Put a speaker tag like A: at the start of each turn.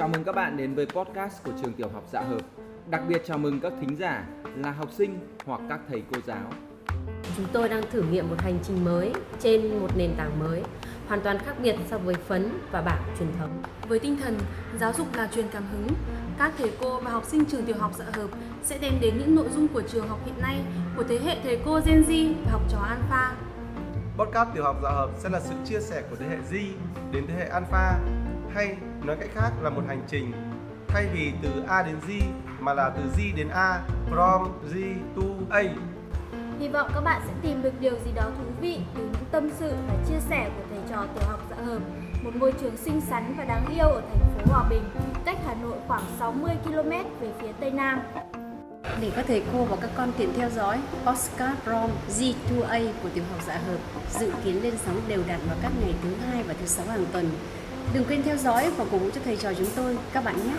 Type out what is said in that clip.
A: Chào mừng các bạn đến với podcast của trường tiểu học Dạ Hợp. Đặc biệt chào mừng các thính giả là học sinh hoặc các thầy cô giáo.
B: Chúng tôi đang thử nghiệm một hành trình mới trên một nền tảng mới, hoàn toàn khác biệt so với phấn và bảng truyền thống.
C: Với tinh thần giáo dục là truyền cảm hứng, các thầy cô và học sinh trường tiểu học Dạ Hợp sẽ đem đến những nội dung của trường học hiện nay của thế hệ thầy cô Gen Z và học trò Alpha.
D: Podcast tiểu học dạ hợp sẽ là sự chia sẻ của thế hệ Z đến thế hệ Alpha hay nói cách khác là một hành trình thay vì từ A đến Z mà là từ Z đến A from Z to A
E: Hy vọng các bạn sẽ tìm được điều gì đó thú vị từ những tâm sự và chia sẻ của thầy trò tiểu học dạ hợp, một ngôi trường xinh xắn và đáng yêu ở thành phố Hòa Bình, cách Hà Nội khoảng 60 km về phía Tây Nam.
F: để các thầy cô và các con tiện theo dõi Postcard from G2A của tiểu học dạ hợp dự kiến lên sóng đều đặn vào các ngày thứ hai và thứ sáu hàng tuần. Đừng quên theo dõi và cổ vũ cho thầy trò chúng tôi, các bạn nhé.